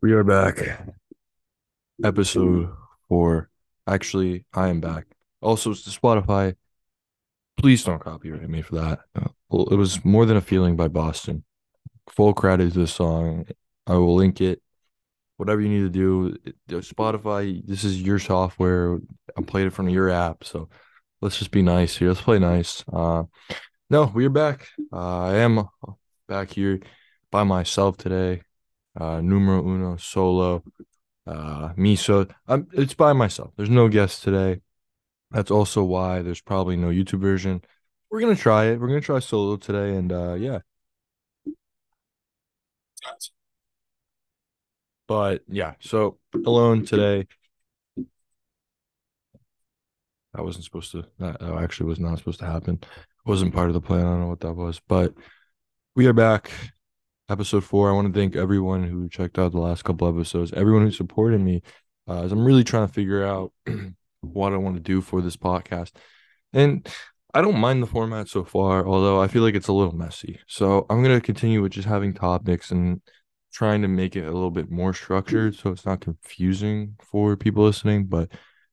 We are back. Episode four. Actually, I am back. Also, Spotify, please don't copyright me for that. Uh, well, it was more than a feeling by Boston. Full credit to the song. I will link it. Whatever you need to do. Spotify, this is your software. I played it from your app. So let's just be nice here. Let's play nice. Uh, no, we are back. Uh, I am back here by myself today uh, numero uno solo, uh, so I'm, it's by myself. There's no guest today. That's also why there's probably no YouTube version. We're gonna try it. We're gonna try solo today, and uh, yeah. But yeah, so alone today. That wasn't supposed to. That actually was not supposed to happen. wasn't part of the plan. I don't know what that was, but we are back episode four. I want to thank everyone who checked out the last couple episodes, everyone who supported me. Uh, as I'm really trying to figure out what I want to do for this podcast. And I don't mind the format so far, although I feel like it's a little messy. So I'm going to continue with just having topics and trying to make it a little bit more structured so it's not confusing for people listening. But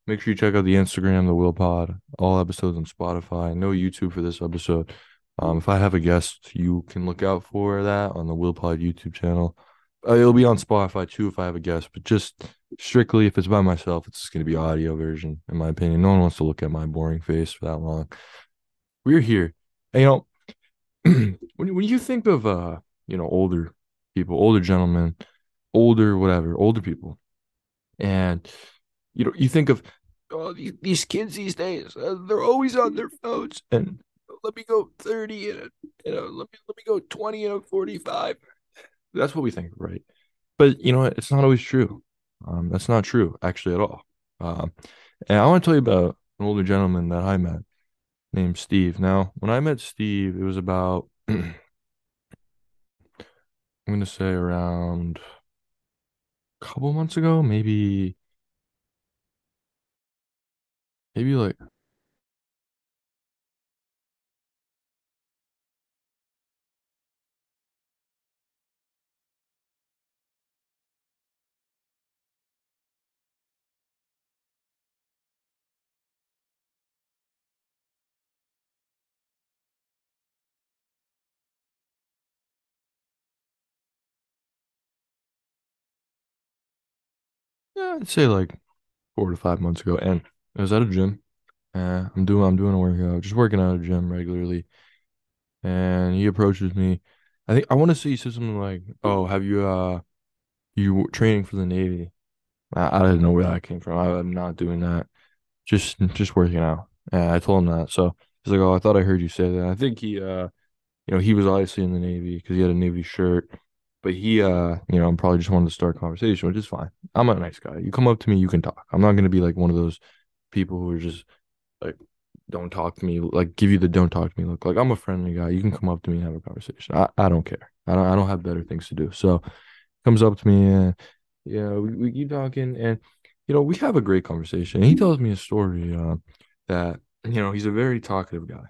make sure you check out the Instagram, the Will Pod, all episodes on Spotify. No YouTube for this episode. Um, if I have a guest, you can look out for that on the Will Pod YouTube channel. Uh, it'll be on Spotify too if I have a guest, but just strictly if it's by myself, it's just going to be audio version, in my opinion. No one wants to look at my boring face for that long. We're here. And, you know, when, when you think of, uh, you know, older people, older gentlemen, older, whatever, older people, and, you know, you think of, oh, these, these kids these days, uh, they're always on their phones. And let me go 30 and a, you know, let me let me go 20 and a 45. That's what we think, right? But you know what? It's not always true. Um, that's not true actually at all. Um, and I want to tell you about an older gentleman that I met named Steve. Now, when I met Steve, it was about I'm gonna say around a couple months ago, maybe maybe like yeah, I'd say like four to five months ago, and I was at a gym. I'm doing I'm doing a workout, just working out at a gym regularly, and he approaches me. I think I want to say he said something like, "Oh, have you uh you training for the Navy?" I, I didn't know where that came from. I, am not doing that. Just just working out. And I told him that. So he's like, "Oh, I thought I heard you say that." I think he uh you know he was obviously in the Navy because he had a Navy shirt. But he, uh, you know, i'm probably just wanted to start conversation, which is fine. I'm a nice guy. You come up to me, you can talk. I'm not gonna be like one of those people who are just like, don't talk to me, like give you the don't talk to me look. Like I'm a friendly guy. You can come up to me and have a conversation. I, I don't care. I don't I don't have better things to do. So comes up to me and yeah, we, we keep talking and you know, we have a great conversation. And he tells me a story uh, that, you know, he's a very talkative guy.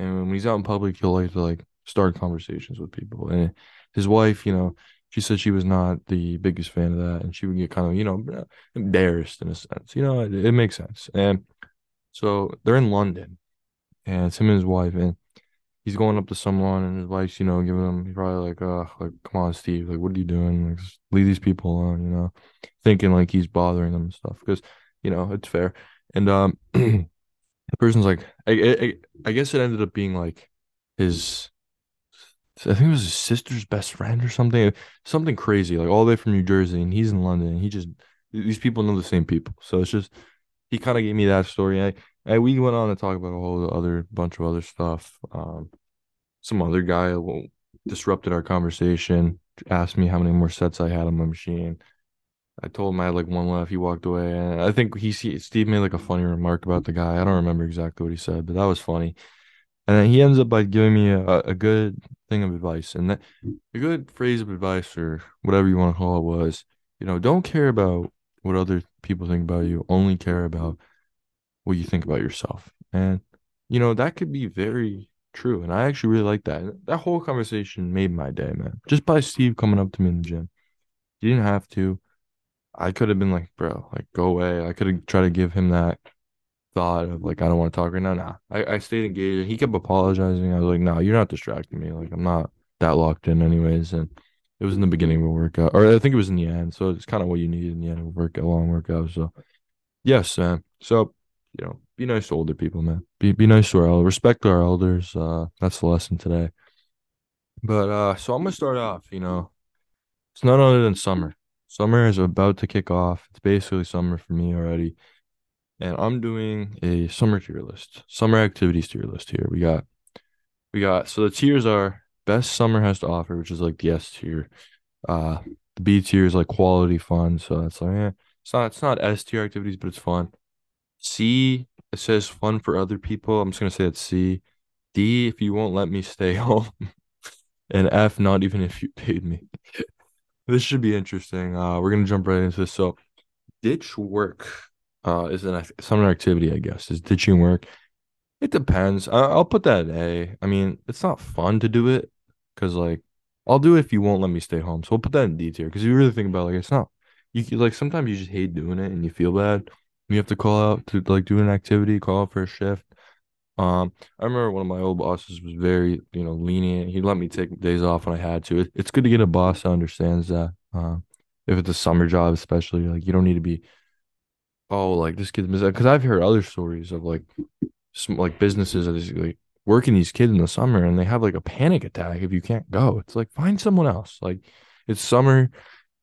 And when he's out in public, he'll like to like start conversations with people. And his wife, you know, she said she was not the biggest fan of that, and she would get kind of, you know, embarrassed in a sense. You know, it, it makes sense. And so they're in London, and it's him and his wife, and he's going up to someone, and his wife's, you know, giving him, he's probably like, uh, like, come on, Steve, like, what are you doing? Like, leave these people alone, you know, thinking like he's bothering them and stuff, because, you know, it's fair. And um, the person's like, I, I, I guess it ended up being like his I think it was his sister's best friend or something, something crazy, like all the way from New Jersey, and he's in London. And he just these people know the same people, so it's just he kind of gave me that story. I, I we went on to talk about a whole other bunch of other stuff. Um, some other guy disrupted our conversation, asked me how many more sets I had on my machine. I told him I had like one left. He walked away, and I think he Steve made like a funny remark about the guy. I don't remember exactly what he said, but that was funny. And then he ends up by giving me a, a good thing of advice. And that mm. a good phrase of advice or whatever you want to call it was, you know, don't care about what other people think about you, only care about what you think about yourself. And, you know, that could be very true. And I actually really like that. That whole conversation made my day, man. Just by Steve coming up to me in the gym. You didn't have to. I could have been like, bro, like go away. I could have tried to give him that thought of like I don't want to talk right now. Nah. I, I stayed engaged. He kept apologizing. I was like, no, nah, you're not distracting me. Like I'm not that locked in anyways. And it was in the beginning of a workout. Or I think it was in the end. So it's kind of what you need in the end of a workout, long workout. So yes, man. So, you know, be nice to older people, man. Be be nice to our elders. Respect our elders. Uh that's the lesson today. But uh so I'm gonna start off, you know. It's none other than summer. Summer is about to kick off. It's basically summer for me already. And I'm doing a summer tier list, summer activities tier list here. We got, we got, so the tiers are best summer has to offer, which is like the S tier. Uh, the B tier is like quality fun. So it's like, eh, it's not, it's not S tier activities, but it's fun. C, it says fun for other people. I'm just gonna say it's C. D, if you won't let me stay home. and F, not even if you paid me. This should be interesting. Uh, we're gonna jump right into this. So, ditch work uh is an summer activity, I guess. Is ditching work. It depends. I, I'll put that at A. I mean, it's not fun to do it because like I'll do it if you won't let me stay home. So we'll put that in D tier because you really think about it, like it's not you like sometimes you just hate doing it and you feel bad. You have to call out to like do an activity, call out for a shift. Um, I remember one of my old bosses was very, you know, lenient. He'd let me take days off when I had to. It, it's good to get a boss that understands that. Uh, if it's a summer job, especially, like you don't need to be, oh, like this missing. Because I've heard other stories of like, some like businesses that is like working these kids in the summer and they have like a panic attack if you can't go. It's like find someone else. Like it's summer,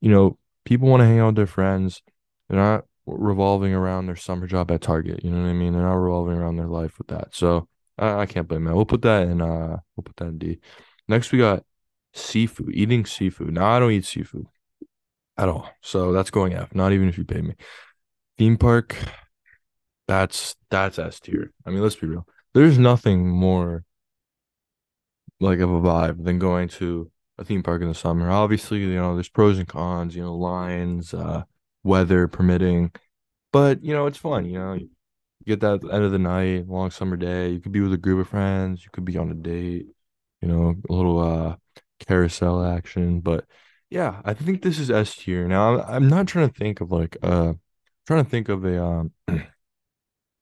you know, people want to hang out with their friends. They're not revolving around their summer job at Target. You know what I mean? They're not revolving around their life with that. So I, I can't blame that. We'll put that in uh we'll put that in D. Next we got seafood, eating seafood. Now I don't eat seafood at all. So that's going F, not even if you pay me. Theme park, that's that's S tier. I mean, let's be real. There's nothing more like of a vibe than going to a theme park in the summer. Obviously, you know, there's pros and cons, you know, lines, uh, weather permitting. But you know, it's fun. You know, you get that end of the night, long summer day. You could be with a group of friends. You could be on a date. You know, a little uh carousel action. But yeah, I think this is S tier. Now, I'm, I'm not trying to think of like uh trying to think of a um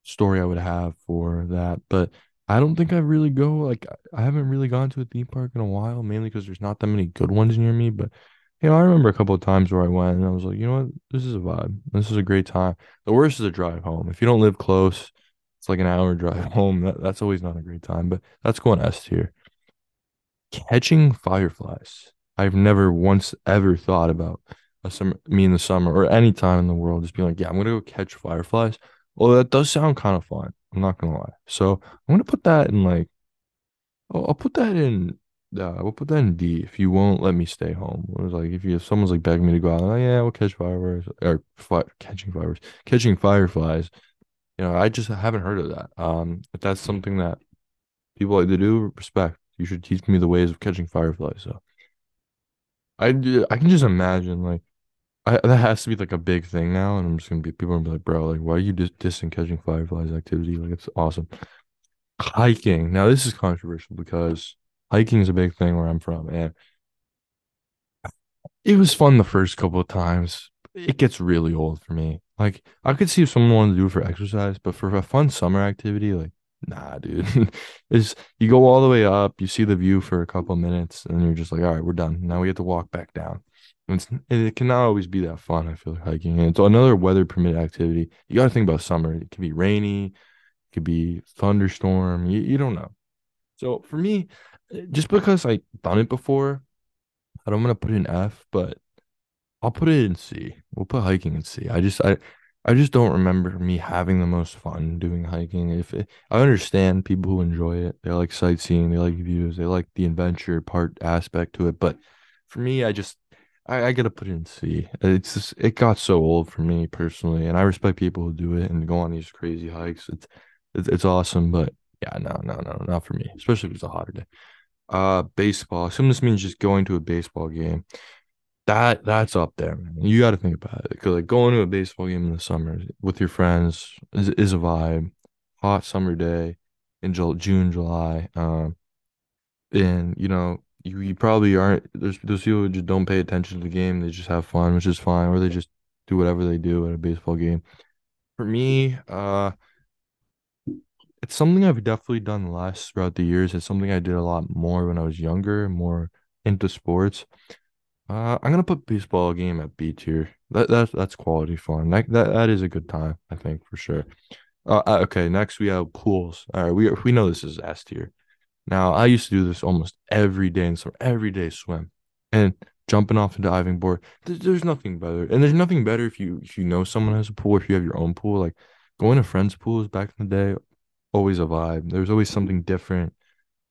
story I would have for that, but I don't think I really go like I haven't really gone to a theme park in a while, mainly because there's not that many good ones near me. But you know, I remember a couple of times where I went and I was like, you know what, this is a vibe. This is a great time. The worst is a drive home. If you don't live close, it's like an hour drive home. That, that's always not a great time, but that's going S tier. Catching fireflies. I've never once ever thought about a summer, me in the summer or any time in the world, just being like, yeah, I'm gonna go catch fireflies. Well, that does sound kind of fun. I'm not gonna lie. So I'm gonna put that in like, I'll, I'll put that in uh, we'll put that in D if you won't let me stay home. It was like if you if someone's like begging me to go out, like, yeah, we'll catch fireworks or fi catching fireworks, catching fireflies. You know, I just haven't heard of that. Um, if that's something that people like to do, respect. You should teach me the ways of catching fireflies. So I I can just imagine like I, that has to be like a big thing now, and I'm just gonna be people are gonna be like, bro, like why are you dis dissing catching fireflies activity? Like it's awesome. Hiking. Now this is controversial because hiking is a big thing where I'm from, and it was fun the first couple of times. It gets really old for me. Like I could see if someone wanted to do it for exercise, but for a fun summer activity, like nah, dude. Is you go all the way up, you see the view for a couple minutes, and you're just like, all right, we're done. Now we have to walk back down. It's, it cannot always be that fun. I feel like hiking, and it's another weather permit activity. You got to think about summer. It could be rainy, it could be thunderstorm. You, you don't know. So for me, eh, just because I done it before, I don't want to put in F, but I'll put it in C. We'll put hiking in C. I just I I just don't remember me having the most fun doing hiking. If it, I understand people who enjoy it, they like sightseeing, they like views, they like the adventure part aspect to it. But for me, I just I, I gotta put it in C. It's just it got so old for me personally, and I respect people who do it and go on these crazy hikes. It's it's, it's awesome, but Yeah, no, no, no, not for me, especially if it's a hotter day. Uh, baseball. Some of this means just going to a baseball game. That that's up there, man. You got to think about it because like going to a baseball game in the summer with your friends is is a vibe. Hot summer day in June, July. Um, and you know you, you probably aren't. There's those people who just don't pay attention to the game. They just have fun, which is fine, or they just do whatever they do at a baseball game. For me, uh, it's something I've definitely done less throughout the years. It's something I did a lot more when I was younger, more into sports. Uh, I'm gonna put baseball game at B tier. That that's that's quality fun. That that that is a good time, I think for sure. Uh, uh okay, next we have pools. All right, we we know this is S tier. Now I used to do this almost every day in summer, every day swim, and jumping off the diving board. There's, there's nothing better, and there's nothing better if you if you know someone has a pool, if you have your own pool. Like going to friends' pools back in the day, always a vibe. There's always something different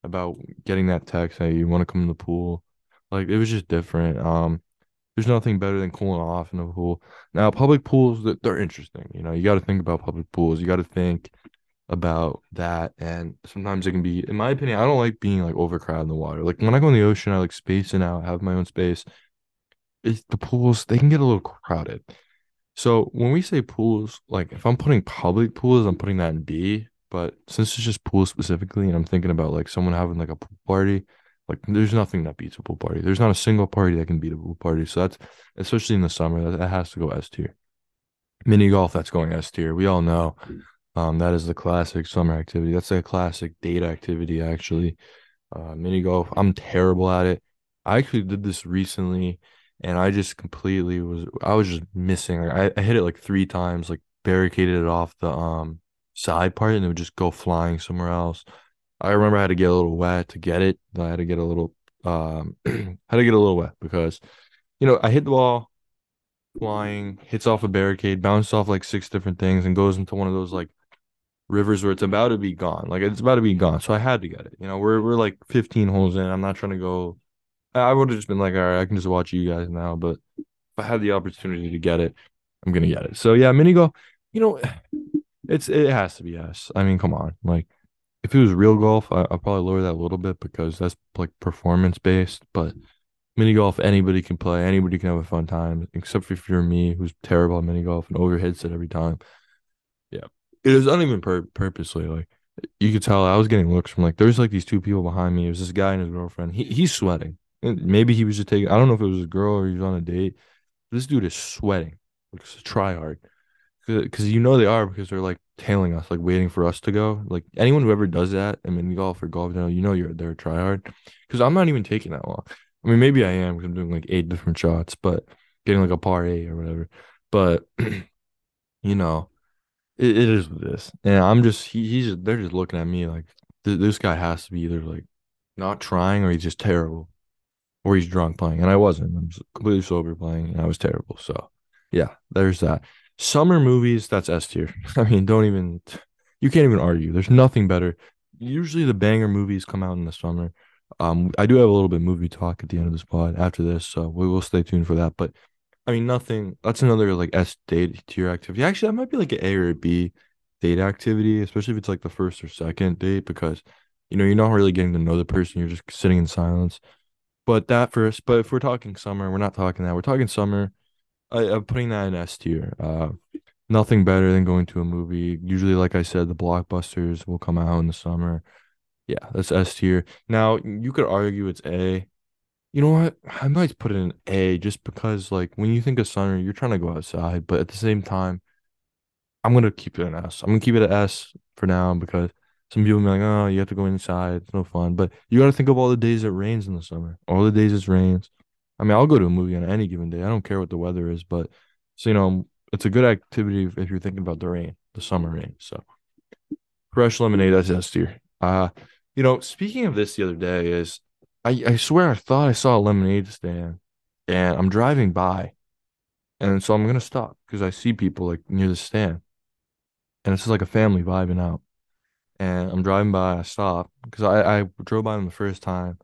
about getting that text. Hey, you want to come to the pool? Like it was just different. Um, there's nothing better than cooling off in a pool. Now, public pools, they're interesting. You know, you got to think about public pools. You got to think about that. And sometimes it can be, in my opinion, I don't like being like overcrowded in the water. Like when I go in the ocean, I like spacing out, have my own space. It's the pools, they can get a little crowded. So when we say pools, like if I'm putting public pools, I'm putting that in B. But since it's just pools specifically, and I'm thinking about like someone having like a pool party, like there's nothing that beats a pool party. There's not a single party that can beat a pool party. So that's especially in the summer, that, that has to go S tier. Mini golf, that's going S tier. We all know um, that is the classic summer activity. That's a classic date activity, actually. Uh, mini golf. I'm terrible at it. I actually did this recently, and I just completely was. I was just missing. Like, I, I hit it like three times, like barricaded it off the um side part, and it would just go flying somewhere else. I remember I had to get a little wet to get it. I had to get a little um had to get a little wet because you know I hit the ball flying, hits off a barricade, bounces off like six different things, and goes into one of those like rivers where it's about to be gone. Like it's about to be gone. So I had to get it. You know, we're we're like 15 holes in. I'm not trying to go. I would have just been like, all right, I can just watch you guys now. But if I had the opportunity to get it, I'm gonna get it. So yeah, mini golf. You know, it's it has to be yes. I mean, come on. Like if it was real golf, I, will probably lower that a little bit because that's like performance based. But mini golf, anybody can play. Anybody can have a fun time, except for if you're me, who's terrible at mini golf and overhits it every time. It was not even pur- purposely. Like you could tell, I was getting looks from like there's like these two people behind me. It was this guy and his girlfriend. He he's sweating. Maybe he was just taking. I don't know if it was a girl or he was on a date. This dude is sweating. Like it's a try hard because you know they are because they're like tailing us, like waiting for us to go. Like anyone who ever does that, I mean, golf or golf, you know, you know you're they're a try hard. Because I'm not even taking that long. I mean, maybe I am because I'm doing like eight different shots, but getting like a par eight or whatever. But you know, it, it is this, and I'm just he, he's they're just looking at me like th- this guy has to be either like not trying or he's just terrible, or he's drunk playing, and I wasn't. I'm completely sober playing, and I was terrible. So yeah, there's that. Summer movies, that's S tier. I mean, don't even you can't even argue. There's nothing better. Usually the banger movies come out in the summer. Um, I do have a little bit of movie talk at the end of this pod after this, so we will stay tuned for that. But I mean, nothing. That's another like S date tier activity. Actually, that might be like an A or a B date activity, especially if it's like the first or second date, because you know you're not really getting to know the person. You're just sitting in silence. But that first, but if we're talking summer, we're not talking that. We're talking summer. I, am putting that in S tier. Uh, nothing better than going to a movie. Usually, like I said, the blockbusters will come out in the summer. Yeah, that's S tier. Now you could argue it's A. You know what? I might put it in A just because, like, when you think of summer, you're trying to go outside, but at the same time, I'm gonna keep it an S. I'm gonna keep it an S for now because some people be like, "Oh, you have to go inside. It's no fun." But you got to think of all the days it rains in the summer. All the days it rains. I mean, I'll go to a movie on any given day. I don't care what the weather is, but so you know, it's a good activity if you're thinking about the rain, the summer rain. So fresh lemonade, that's S tier. Uh, you know, speaking of this the other day is I, I swear I thought I saw a lemonade stand and I'm driving by and so I'm gonna stop because I see people like near the stand. And it's just like a family vibing out. And I'm driving by, I stop because I, I drove by them the first time,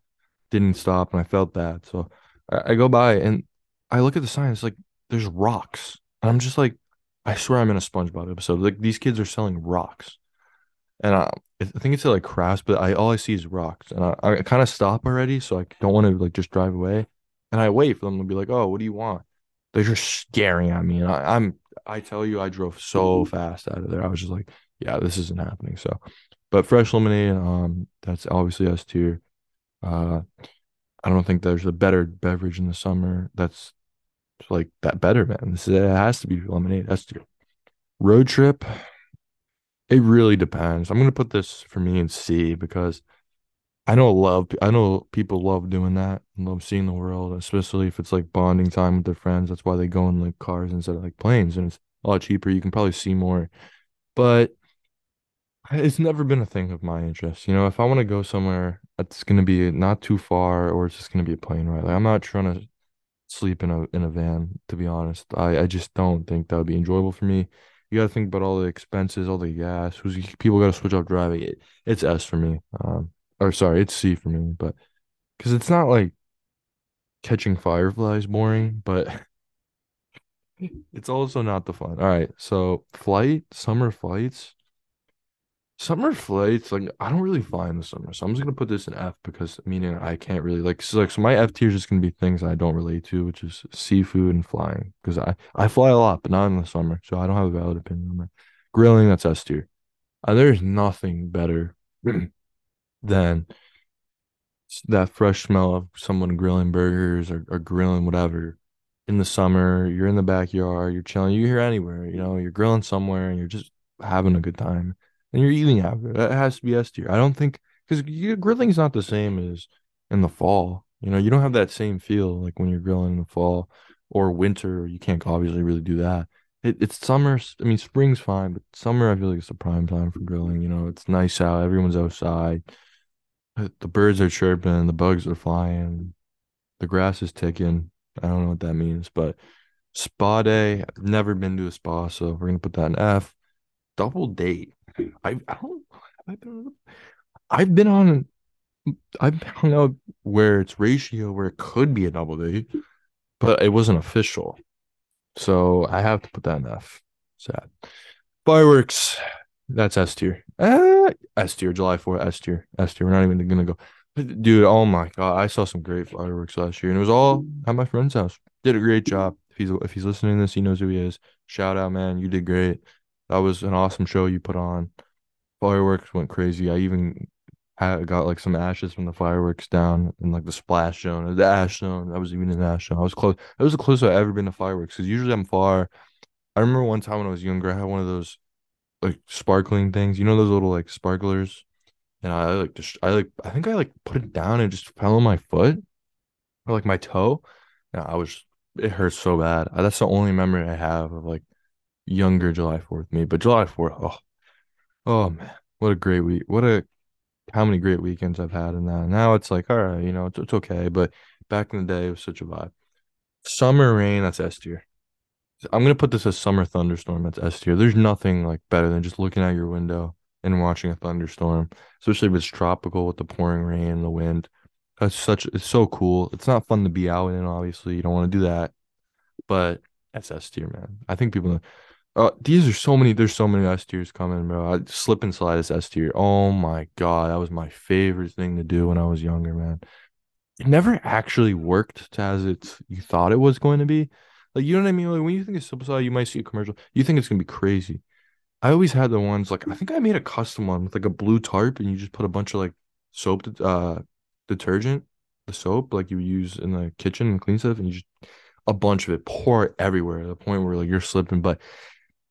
didn't stop, and I felt bad. So I, I go by and I look at the sign. It's like there's rocks. And I'm just like, I swear I'm in a SpongeBob episode. Like these kids are selling rocks. and I, I think it's like crafts, but I all I see is rocks, and I, I kind of stop already, so I don't want to like just drive away, and I wait for them to be like, "Oh, what do you want?" They're just staring at me, and I, I'm I tell you, I drove so fast out of there. I was just like, "Yeah, this isn't happening." So, but fresh lemonade, um, that's obviously S tier. Uh, I don't think there's a better beverage in the summer that's like that better, man. This is, it has to be lemonade. S tier. Road trip, it really depends. I'm gonna put this for me in C because I know love I know people love doing that and love seeing the world, especially if it's like bonding time with their friends. That's why they go in like cars instead of like planes and it's a lot cheaper. You can probably see more. But it's never been a thing of my interest. You know, if I want to go somewhere it's gonna be not too far or it's just gonna be a plane ride. Like I'm not trying to sleep in a in a van, to be honest. I, I just don't think that would be enjoyable for me. You got to think about all the expenses, all the gas. Who's people got to switch up driving. It, it's S for me. Um, or sorry, it's C for me. But because it's not like catching fireflies boring, but it's also not the fun. All right, so flight, summer flights. Summer flights, like I don't really fly in the summer, so I'm just gonna put this in F because meaning I can't really like so like so my F tier is just gonna be things I don't relate to, which is seafood and flying because I I fly a lot, but not in the summer, so I don't have a valid opinion on that. Grilling, that's S tier. Uh, there's nothing better than that fresh smell of someone grilling burgers or, or grilling whatever in the summer. You're in the backyard, you're chilling, you're here anywhere, you know, you're grilling somewhere and you're just having a good time and you're eating after. That has to be S tier. I don't think because grilling's not the same as in the fall. You know, you don't have that same feel like when you're grilling in the fall or winter. You can't obviously really do that. It, it's summer. I mean, spring's fine, but summer I feel like it's the prime time for grilling. You know, it's nice out. Everyone's outside. Uh, the birds are chirping. The bugs are flying. The grass is ticking. I don't know what that means, but spa day. I've never been to a spa, so we're gonna put that in F. Double date. I I don't I've been, I've been on I've hung out where it's ratio where it could be a double date, but it wasn't official. So I have to put that in F. Sad. Fireworks. That's S tier. Uh, S tier. July 4th. S tier. S tier. We're not even gonna go. Dude, oh my god, I saw some great fireworks last year, and it was all at my friend's house. Did a great job. If he's if he's listening to this, he knows who he is. Shout out, man. You did great. That was an awesome show you put on. Fireworks went crazy. I even had got like some ashes from the fireworks down in like the splash zone, the ash zone. I was even in the ash zone. I was close. It was the closest I've ever been to fireworks because usually I'm far. I remember one time when I was younger, I had one of those like sparkling things. You know those little like sparklers, and I like just I like I think I like put it down and just fell on my foot or like my toe. And I was it hurts so bad. That's the only memory I have of like younger July 4th me. But July 4th, oh, oh man, what a great week. What a how many great weekends I've had in that. Now it's like, all right, you know, it's, it's okay. But back in the day, it was such a vibe. Summer rain, that's S tier. I'm gonna put this as summer thunderstorm. That's S tier. There's nothing like better than just looking out your window and watching a thunderstorm, especially if it's tropical with the pouring rain and the wind. That's such it's so cool. It's not fun to be out in, obviously. You don't want to do that. But that's S tier, man. I think people uh, these are so many. There's so many S tiers coming, bro. I, slip and slide is S tier. Oh my god, that was my favorite thing to do when I was younger, man. It never actually worked as it you thought it was going to be. Like you know what I mean? Like when you think of slip and slide, you might see a commercial. You think it's gonna be crazy. I always had the ones like I think I made a custom one with like a blue tarp, and you just put a bunch of like soap, uh, detergent, the soap like you use in the kitchen and clean stuff, and you just a bunch of it pour everywhere to the point where like you're slipping. But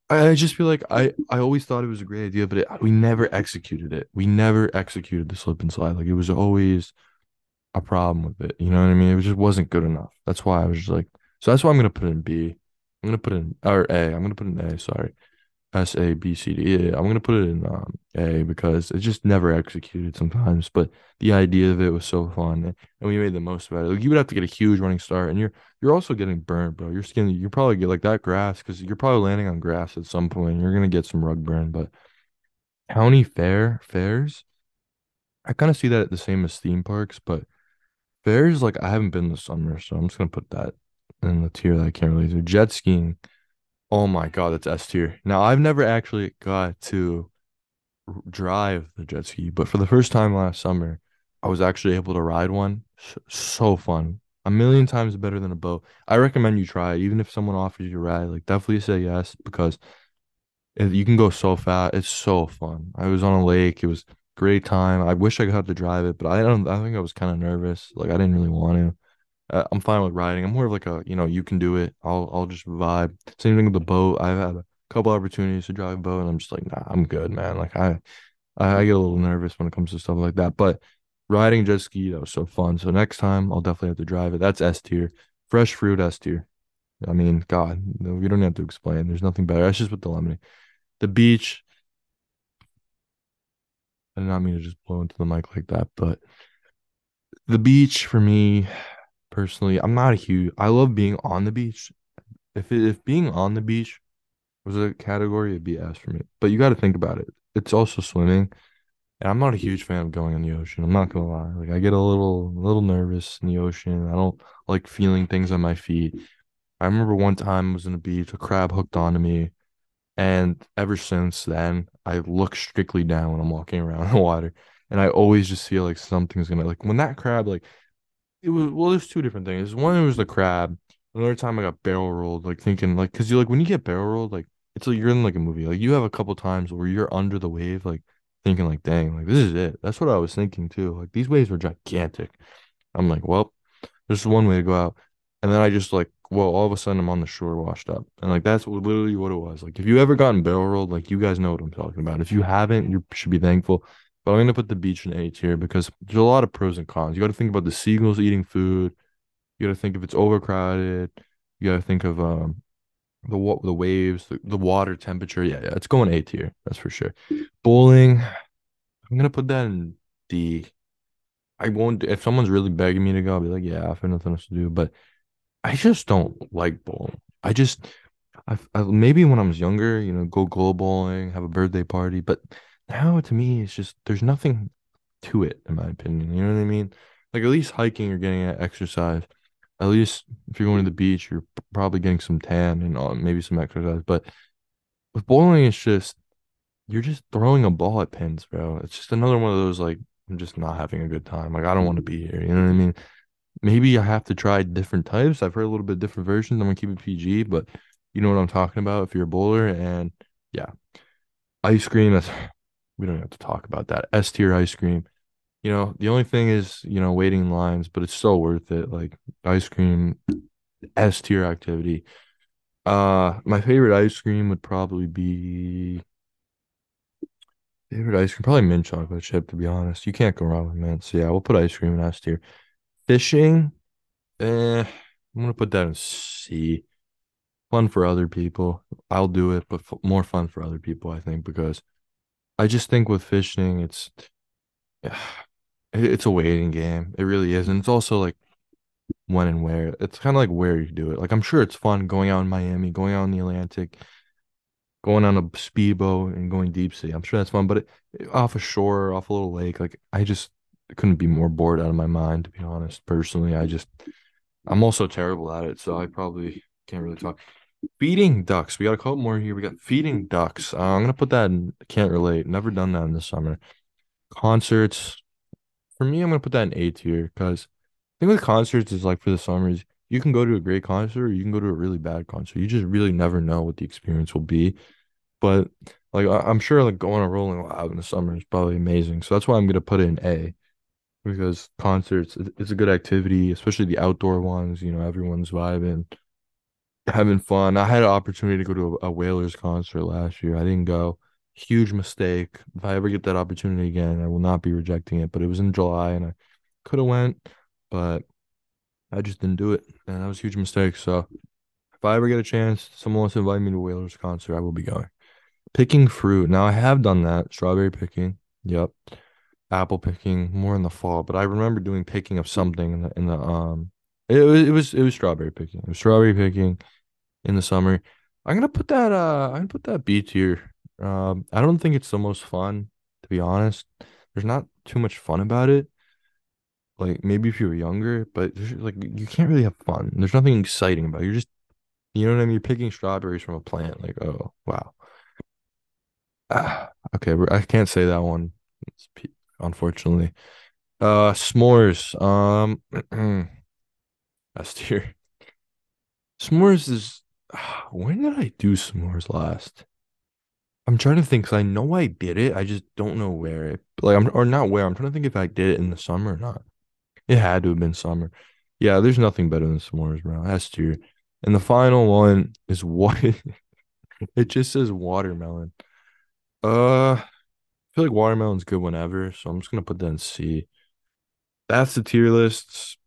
I just feel like I I always thought it was a great idea, but it, we never executed it. We never executed the slip and slide. Like it was always a problem with it. You know what I mean? It just wasn't good enough. That's why I was just like, so that's why I'm gonna put in B. I'm gonna put in or A. I'm gonna put in A. Sorry. S A B C D. I'm gonna put it in um, A because it just never executed sometimes. But the idea of it was so fun, and we made the most of it. Like you would have to get a huge running start, and you're you're also getting burnt, bro. Your skin, you're probably get like that grass because you're probably landing on grass at some point. You're gonna get some rug burn. But county fair fairs, I kind of see that at the same as theme parks, but fairs like I haven't been this summer, so I'm just gonna put that in the tier that I can't really do. Jet skiing. Oh my God, that's S tier. Now, I've never actually got to drive the jet ski, but for the first time last summer, I was actually able to ride one. So fun. A million times better than a boat. I recommend you try it, even if someone offers you a ride. Like, definitely say yes because you can go so fast. It's so fun. I was on a lake. It was great time. I wish I got to drive it, but I don't. I think I was kind of nervous. Like, I didn't really want to. Uh, I'm fine with riding. I'm more of like a, you know, you can do it. I'll I'll just vibe. Same thing with the boat. I've had a couple opportunities to drive a boat, and I'm just like, nah, I'm good, man. Like I, I, I get a little nervous when it comes to stuff like that. But riding jet ski, that was so fun. So next time, I'll definitely have to drive it. That's S tier. Fresh fruit S tier. I mean, God, we don't have to explain. There's nothing better. That's just with the lemony. The beach. I did not mean to just blow into the mic like that, but the beach for me personally, I'm not a huge. I love being on the beach. If it, if being on the beach was a category, it'd be S for me. But you got to think about it. It's also swimming, and I'm not a huge fan of going in the ocean. I'm not gonna lie. Like I get a little a little nervous in the ocean. I don't like feeling things on my feet. I remember one time I was in the beach, a crab hooked onto me, and ever since then, I look strictly down when I'm walking around in the water, and I always just feel like something's gonna like when that crab like it was well, there's two different things. One, it was the crab. Another time I got barrel rolled, like thinking like because you're like when you get barrel rolled, like it's like you're in like a movie. Like you have a couple times where you're under the wave, like thinking like, dang, like this is it. That's what I was thinking too. Like these waves were gigantic. I'm like, well, there's one way to go out. And then I just like, well, all of a sudden I'm on the shore washed up. And like that's literally what it was. Like if you ever gotten barrel rolled, like you guys know what I'm talking about. If you haven't, you should be thankful. But I'm gonna put the beach in A tier because there's a lot of pros and cons. You got to think about the seagulls eating food. You got to think if it's overcrowded. You got to think of um the the waves, the, the water temperature. Yeah, yeah, it's going A tier. That's for sure. Bowling, I'm gonna put that in D. I won't if someone's really begging me to go, I'll be like, yeah, I have nothing else to do. But I just don't like bowling. I just I, I maybe when I was younger, you know, go go bowling, have a birthday party, but now to me it's just there's nothing to it in my opinion. You know what I mean? Like at least hiking or getting exercise. At least if you're going to the beach, you're probably getting some tan and maybe some exercise. But with bowling, it's just you're just throwing a ball at pins, bro. It's just another one of those like I'm just not having a good time. Like I don't want to be here. You know what I mean? Maybe I have to try different types. I've heard a little bit different versions. I'm gonna keep it PG, but you know what I'm talking about if you're a bowler. And yeah, ice cream. That's we don't have to talk about that. S tier ice cream. You know, the only thing is, you know, waiting lines, but it's still worth it. Like ice cream, S tier activity. Uh, my favorite ice cream would probably be favorite ice cream, probably mint chocolate chip, to be honest. You can't go wrong with mint. So yeah, we'll put ice cream in S tier. Fishing, eh, I'm gonna put that in C. Fun for other people. I'll do it, but more fun for other people, I think, because I just think with fishing, it's it's a waiting game. It really is, and it's also like when and where. It's kind of like where you do it. Like I'm sure it's fun going out in Miami, going out in the Atlantic, going on a speedboat and going deep sea. I'm sure that's fun, but it, off a shore, off a little lake, like I just couldn't be more bored out of my mind, to be honest. Personally, I just I'm also terrible at it, so I probably can't really talk. Feeding ducks. We got a couple more here. We got feeding ducks. Uh, I'm gonna put that in. Can't relate. Never done that in the summer. Concerts. For me, I'm gonna put that in A tier because I think with concerts is like for the summers, you can go to a great concert or you can go to a really bad concert. You just really never know what the experience will be. But like I- am sure like going on Rolling Loud in the summer is probably amazing. So that's why I'm gonna put it in A because concerts it's a good activity, especially the outdoor ones. You know, everyone's vibing having fun. I had an opportunity to go to a, a Wailers concert last year. I didn't go. Huge mistake. If I ever get that opportunity again, I will not be rejecting it. But it was in July and I could have went, but I just didn't do it. And that was a huge mistake. So if I ever get a chance, someone wants to invite me to a Wailers concert, I will be going. Picking fruit. Now I have done that. Strawberry picking. Yep. Apple picking more in the fall, but I remember doing picking of something in the in the um it was it was it was strawberry picking. It was strawberry picking in the summer. I'm gonna put that uh I'm gonna put that B tier. Um I don't think it's the most fun, to be honest. There's not too much fun about it. Like maybe if you were younger, but like you can't really have fun. There's nothing exciting about it. You're just you know what I mean? You're picking strawberries from a plant. Like, oh wow. Uh, Okay, I can't say that one. Unfortunately. Uh, s'mores. Um, S tier. S'mores is. When did I do s'mores last? I'm trying to think because I know I did it. I just don't know where it. Like I'm or not where. I'm trying to think if I did it in the summer or not. It had to have been summer. Yeah, there's nothing better than s'mores, bro. S tier. And the final one is what it just says watermelon. Uh, I feel like watermelon's good whenever, so I'm just gonna put that in C. That's the tier lists.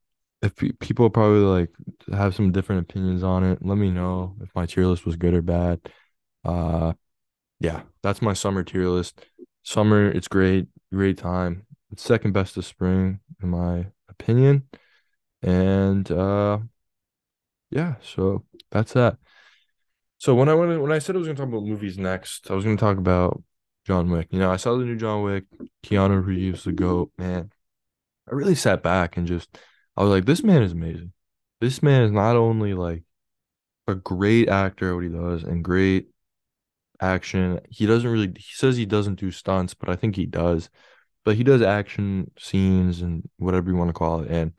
If people probably like have some different opinions on it, let me know if my tier list was good or bad. Uh, yeah, that's my summer tier list. Summer, it's great, great time. It's second best of spring, in my opinion. And uh, yeah, so that's that. So when I went when I said I was gonna talk about movies next, I was gonna talk about John Wick. You know, I saw the new John Wick, Keanu Reeves, the GOAT, man. I really sat back and just I was like, this man is amazing. This man is not only like a great actor at what he does and great action. He doesn't really he says he doesn't do stunts, but I think he does. But he does action scenes and whatever you want to call it. And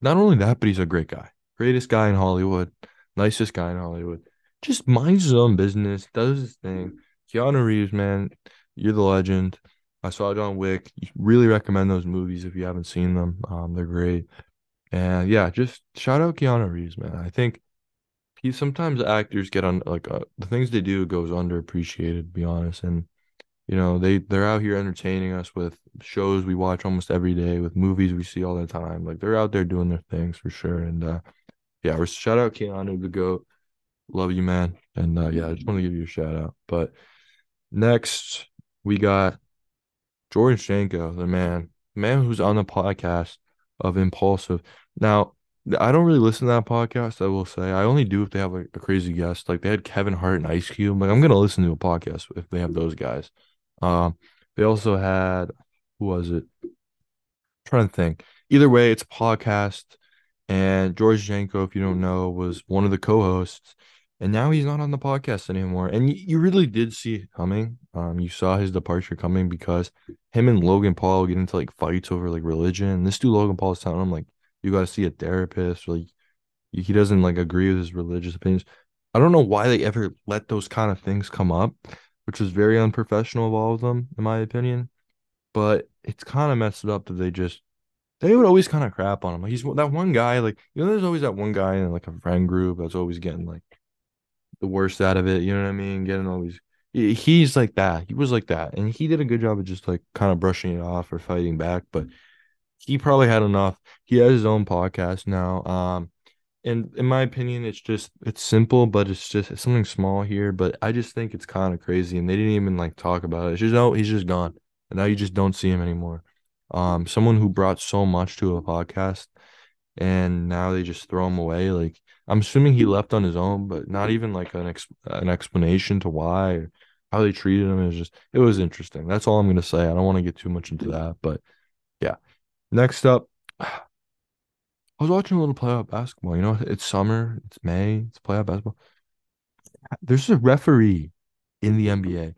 not only that, but he's a great guy. Greatest guy in Hollywood, nicest guy in Hollywood. Just minds his own business, does his thing. Keanu Reeves, man, you're the legend. I saw John Wick. Really recommend those movies if you haven't seen them. Um, they're great. And yeah, just shout out Keanu Reeves, man. I think he sometimes actors get on like uh, the things they do goes underappreciated, to be honest. And you know, they they're out here entertaining us with shows we watch almost every day, with movies we see all the time. Like they're out there doing their things for sure. And uh yeah, shout out Keanu the goat. Love you, man. And uh yeah, I just want to give you a shout out. But next we got George Janko, the man, man who's on the podcast of Impulsive. Now, I don't really listen to that podcast, I will say. I only do if they have like a crazy guest. Like they had Kevin Hart and Ice Cube. Like I'm gonna listen to a podcast if they have those guys. Um, they also had who was it? I'm trying to think. Either way, it's a podcast. And George Janko, if you don't know, was one of the co-hosts and now he's not on the podcast anymore. And you, really did see it coming. Um, you saw his departure coming because him and Logan Paul get into like fights over like religion. This dude Logan Paul is telling him like you got to see a therapist. Or, like he doesn't like agree with his religious opinions. I don't know why they ever let those kind of things come up, which was very unprofessional of all of them, in my opinion. But it's kind of messed up that they just they would always kind of crap on him. Like he's that one guy, like you know, there's always that one guy in like a friend group that's always getting like the worst out of it. You know what I mean? Getting always he's like that. He was like that, and he did a good job of just like kind of brushing it off or fighting back. But he probably had enough. He has his own podcast now. Um, and in my opinion, it's just it's simple, but it's just it's something small here. But I just think it's kind of crazy, and they didn't even like talk about it. It's just no, he's just gone, and now you just don't see him anymore. Um, someone who brought so much to a podcast, and now they just throw him away. Like I'm assuming he left on his own, but not even like an ex- an explanation to why or how they treated him. It was just it was interesting. That's all I'm gonna say. I don't want to get too much into that, but yeah. Next up, I was watching a little playoff basketball. You know, it's summer, it's May, it's playoff basketball. There's a referee in the NBA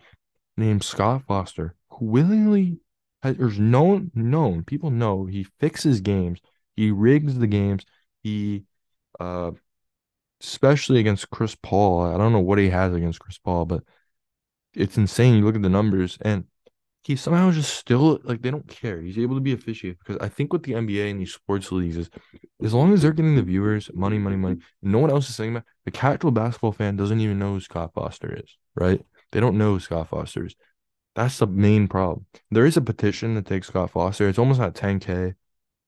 named Scott Foster who willingly has there's known known people know he fixes games, he rigs the games, he uh especially against Chris Paul. I don't know what he has against Chris Paul, but it's insane. You look at the numbers, and he somehow just still like they don't care. He's able to be officiated because I think what the NBA and these sports leagues is, as long as they're getting the viewers, money, money, money, no one else is saying that. The casual basketball fan doesn't even know who Scott Foster is, right? They don't know who Scott Foster is. That's the main problem. There is a petition to take Scott Foster. It's almost at 10k.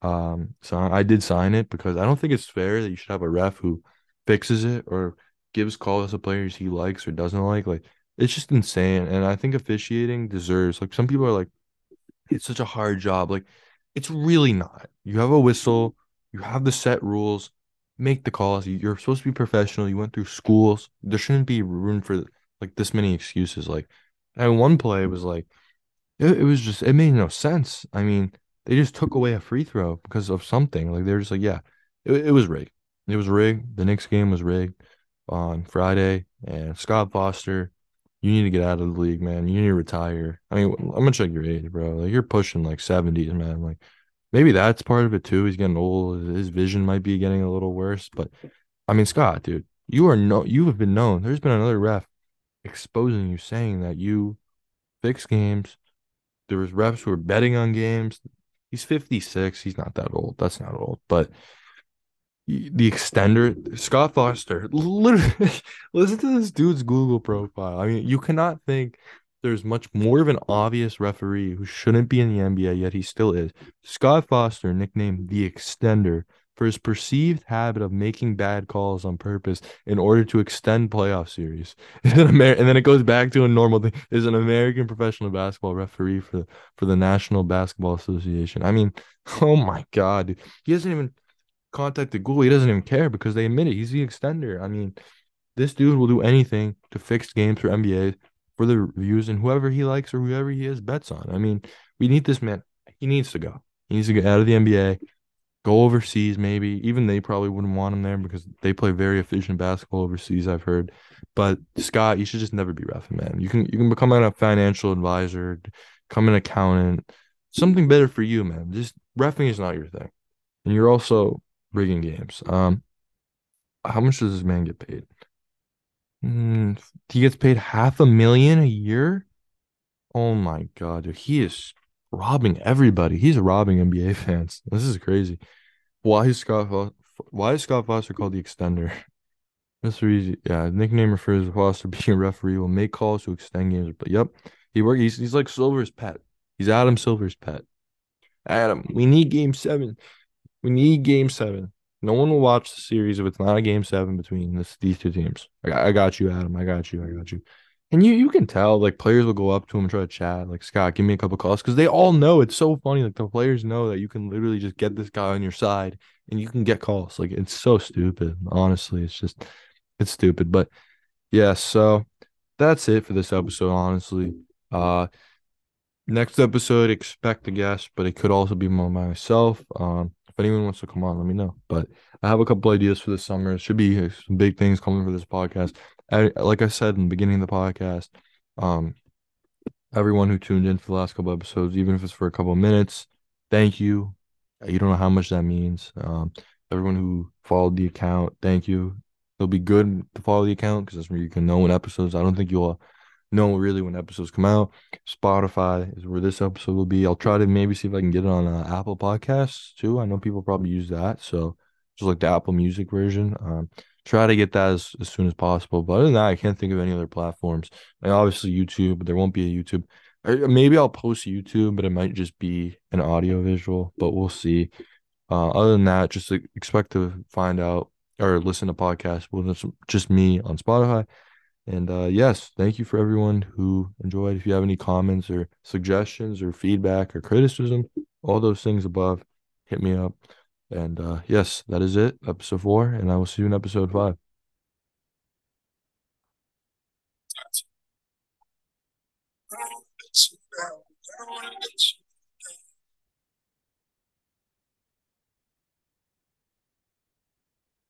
Um, so I did sign it because I don't think it's fair that you should have a ref who fixes it or gives calls to players he likes or doesn't like. Like it's just insane. And I think officiating deserves like some people are like, it's such a hard job. Like it's really not. You have a whistle, you have the set rules, make the calls. You're supposed to be professional. You went through schools. There shouldn't be room for like this many excuses. Like and one play was like it, it was just it made no sense. I mean, they just took away a free throw because of something. Like they're just like, yeah, it, it was rigged. It was rigged. The Knicks game was rigged on Friday, and Scott Foster, you need to get out of the league, man. You need to retire. I mean, I'm gonna check your age, bro. Like you're pushing like 70s, man. Like maybe that's part of it too. He's getting old. His vision might be getting a little worse. But I mean, Scott, dude, you are no you have been known. There's been another ref exposing you saying that you fix games. There was refs who were betting on games. He's 56. He's not that old. That's not old. But the extender, Scott Foster, literally listen to this dude's Google profile. I mean, you cannot think there's much more of an obvious referee who shouldn't be in the NBA, yet he still is. Scott Foster, nicknamed the extender, for his perceived habit of making bad calls on purpose in order to extend playoff series. and then it goes back to a normal thing. Is an American professional basketball referee for for the National Basketball Association. I mean, oh my god, dude. he hasn't even contacted Google. He doesn't even care because they admit it. He's the extender. I mean, this dude will do anything to fix games for NBA for the reviews and whoever he likes or whoever he has bets on. I mean, we need this man. He needs to go. He needs to get out of the NBA go overseas maybe. Even they probably wouldn't want him there because they play very efficient basketball overseas i've heard. But scott you should just never be ref man. You can you can become a financial advisor become an accountant something better for you man. Just refing is not your thing. And you're also rigging games. Um how much does this man get paid? Mm, he gets paid half a million a year? Oh my god dude, he is robbing everybody. He's robbing NBA fans. This is crazy. Why is Scott why is Scott Foster called the extender? Mr. Easy, yeah, nickname refers to Foster being a referee will make calls to extend games. But yep, he work. He's he's like Silver's pet. He's Adam Silver's pet. Adam, we need game seven. We need game seven. No one will watch the series if it's not a game seven between this, these two teams. I I got you, Adam. I got you. I got you. And you you can tell like players will go up to him and try to chat like Scott, give me a couple calls because they all know it's so funny. Like the players know that you can literally just get this guy on your side and you can get calls. Like it's so stupid. Honestly, it's just it's stupid. But yeah, so that's it for this episode. Honestly, uh, next episode expect a guest, but it could also be more myself. Um, if anyone wants to come on, let me know. But I have a couple ideas for the summer. It should be some big things coming for this podcast. Like I said in the beginning of the podcast, um, everyone who tuned in for the last couple episodes, even if it's for a couple minutes, thank you. You don't know how much that means. Um, everyone who followed the account, thank you. It'll be good to follow the account because that's where you can know when episodes. I don't think you'll know really when episodes come out. Spotify is where this episode will be. I'll try to maybe see if I can get it on uh, Apple Podcasts too. I know people probably use that, so just like the Apple Music version. Um, try to get that as, as soon as possible. But other than that, I can't think of any other platforms. Like obviously YouTube, but there won't be a YouTube. maybe I'll post YouTube, but it might just be an audio visual. But we'll see. Uh, other than that, just expect to find out or listen to podcasts with just me on Spotify. And uh, yes, thank you for everyone who enjoyed. If you have any comments or suggestions or feedback or criticism, all those things above, hit me up. And uh, yes, that is it, episode four, and I will see you in episode five.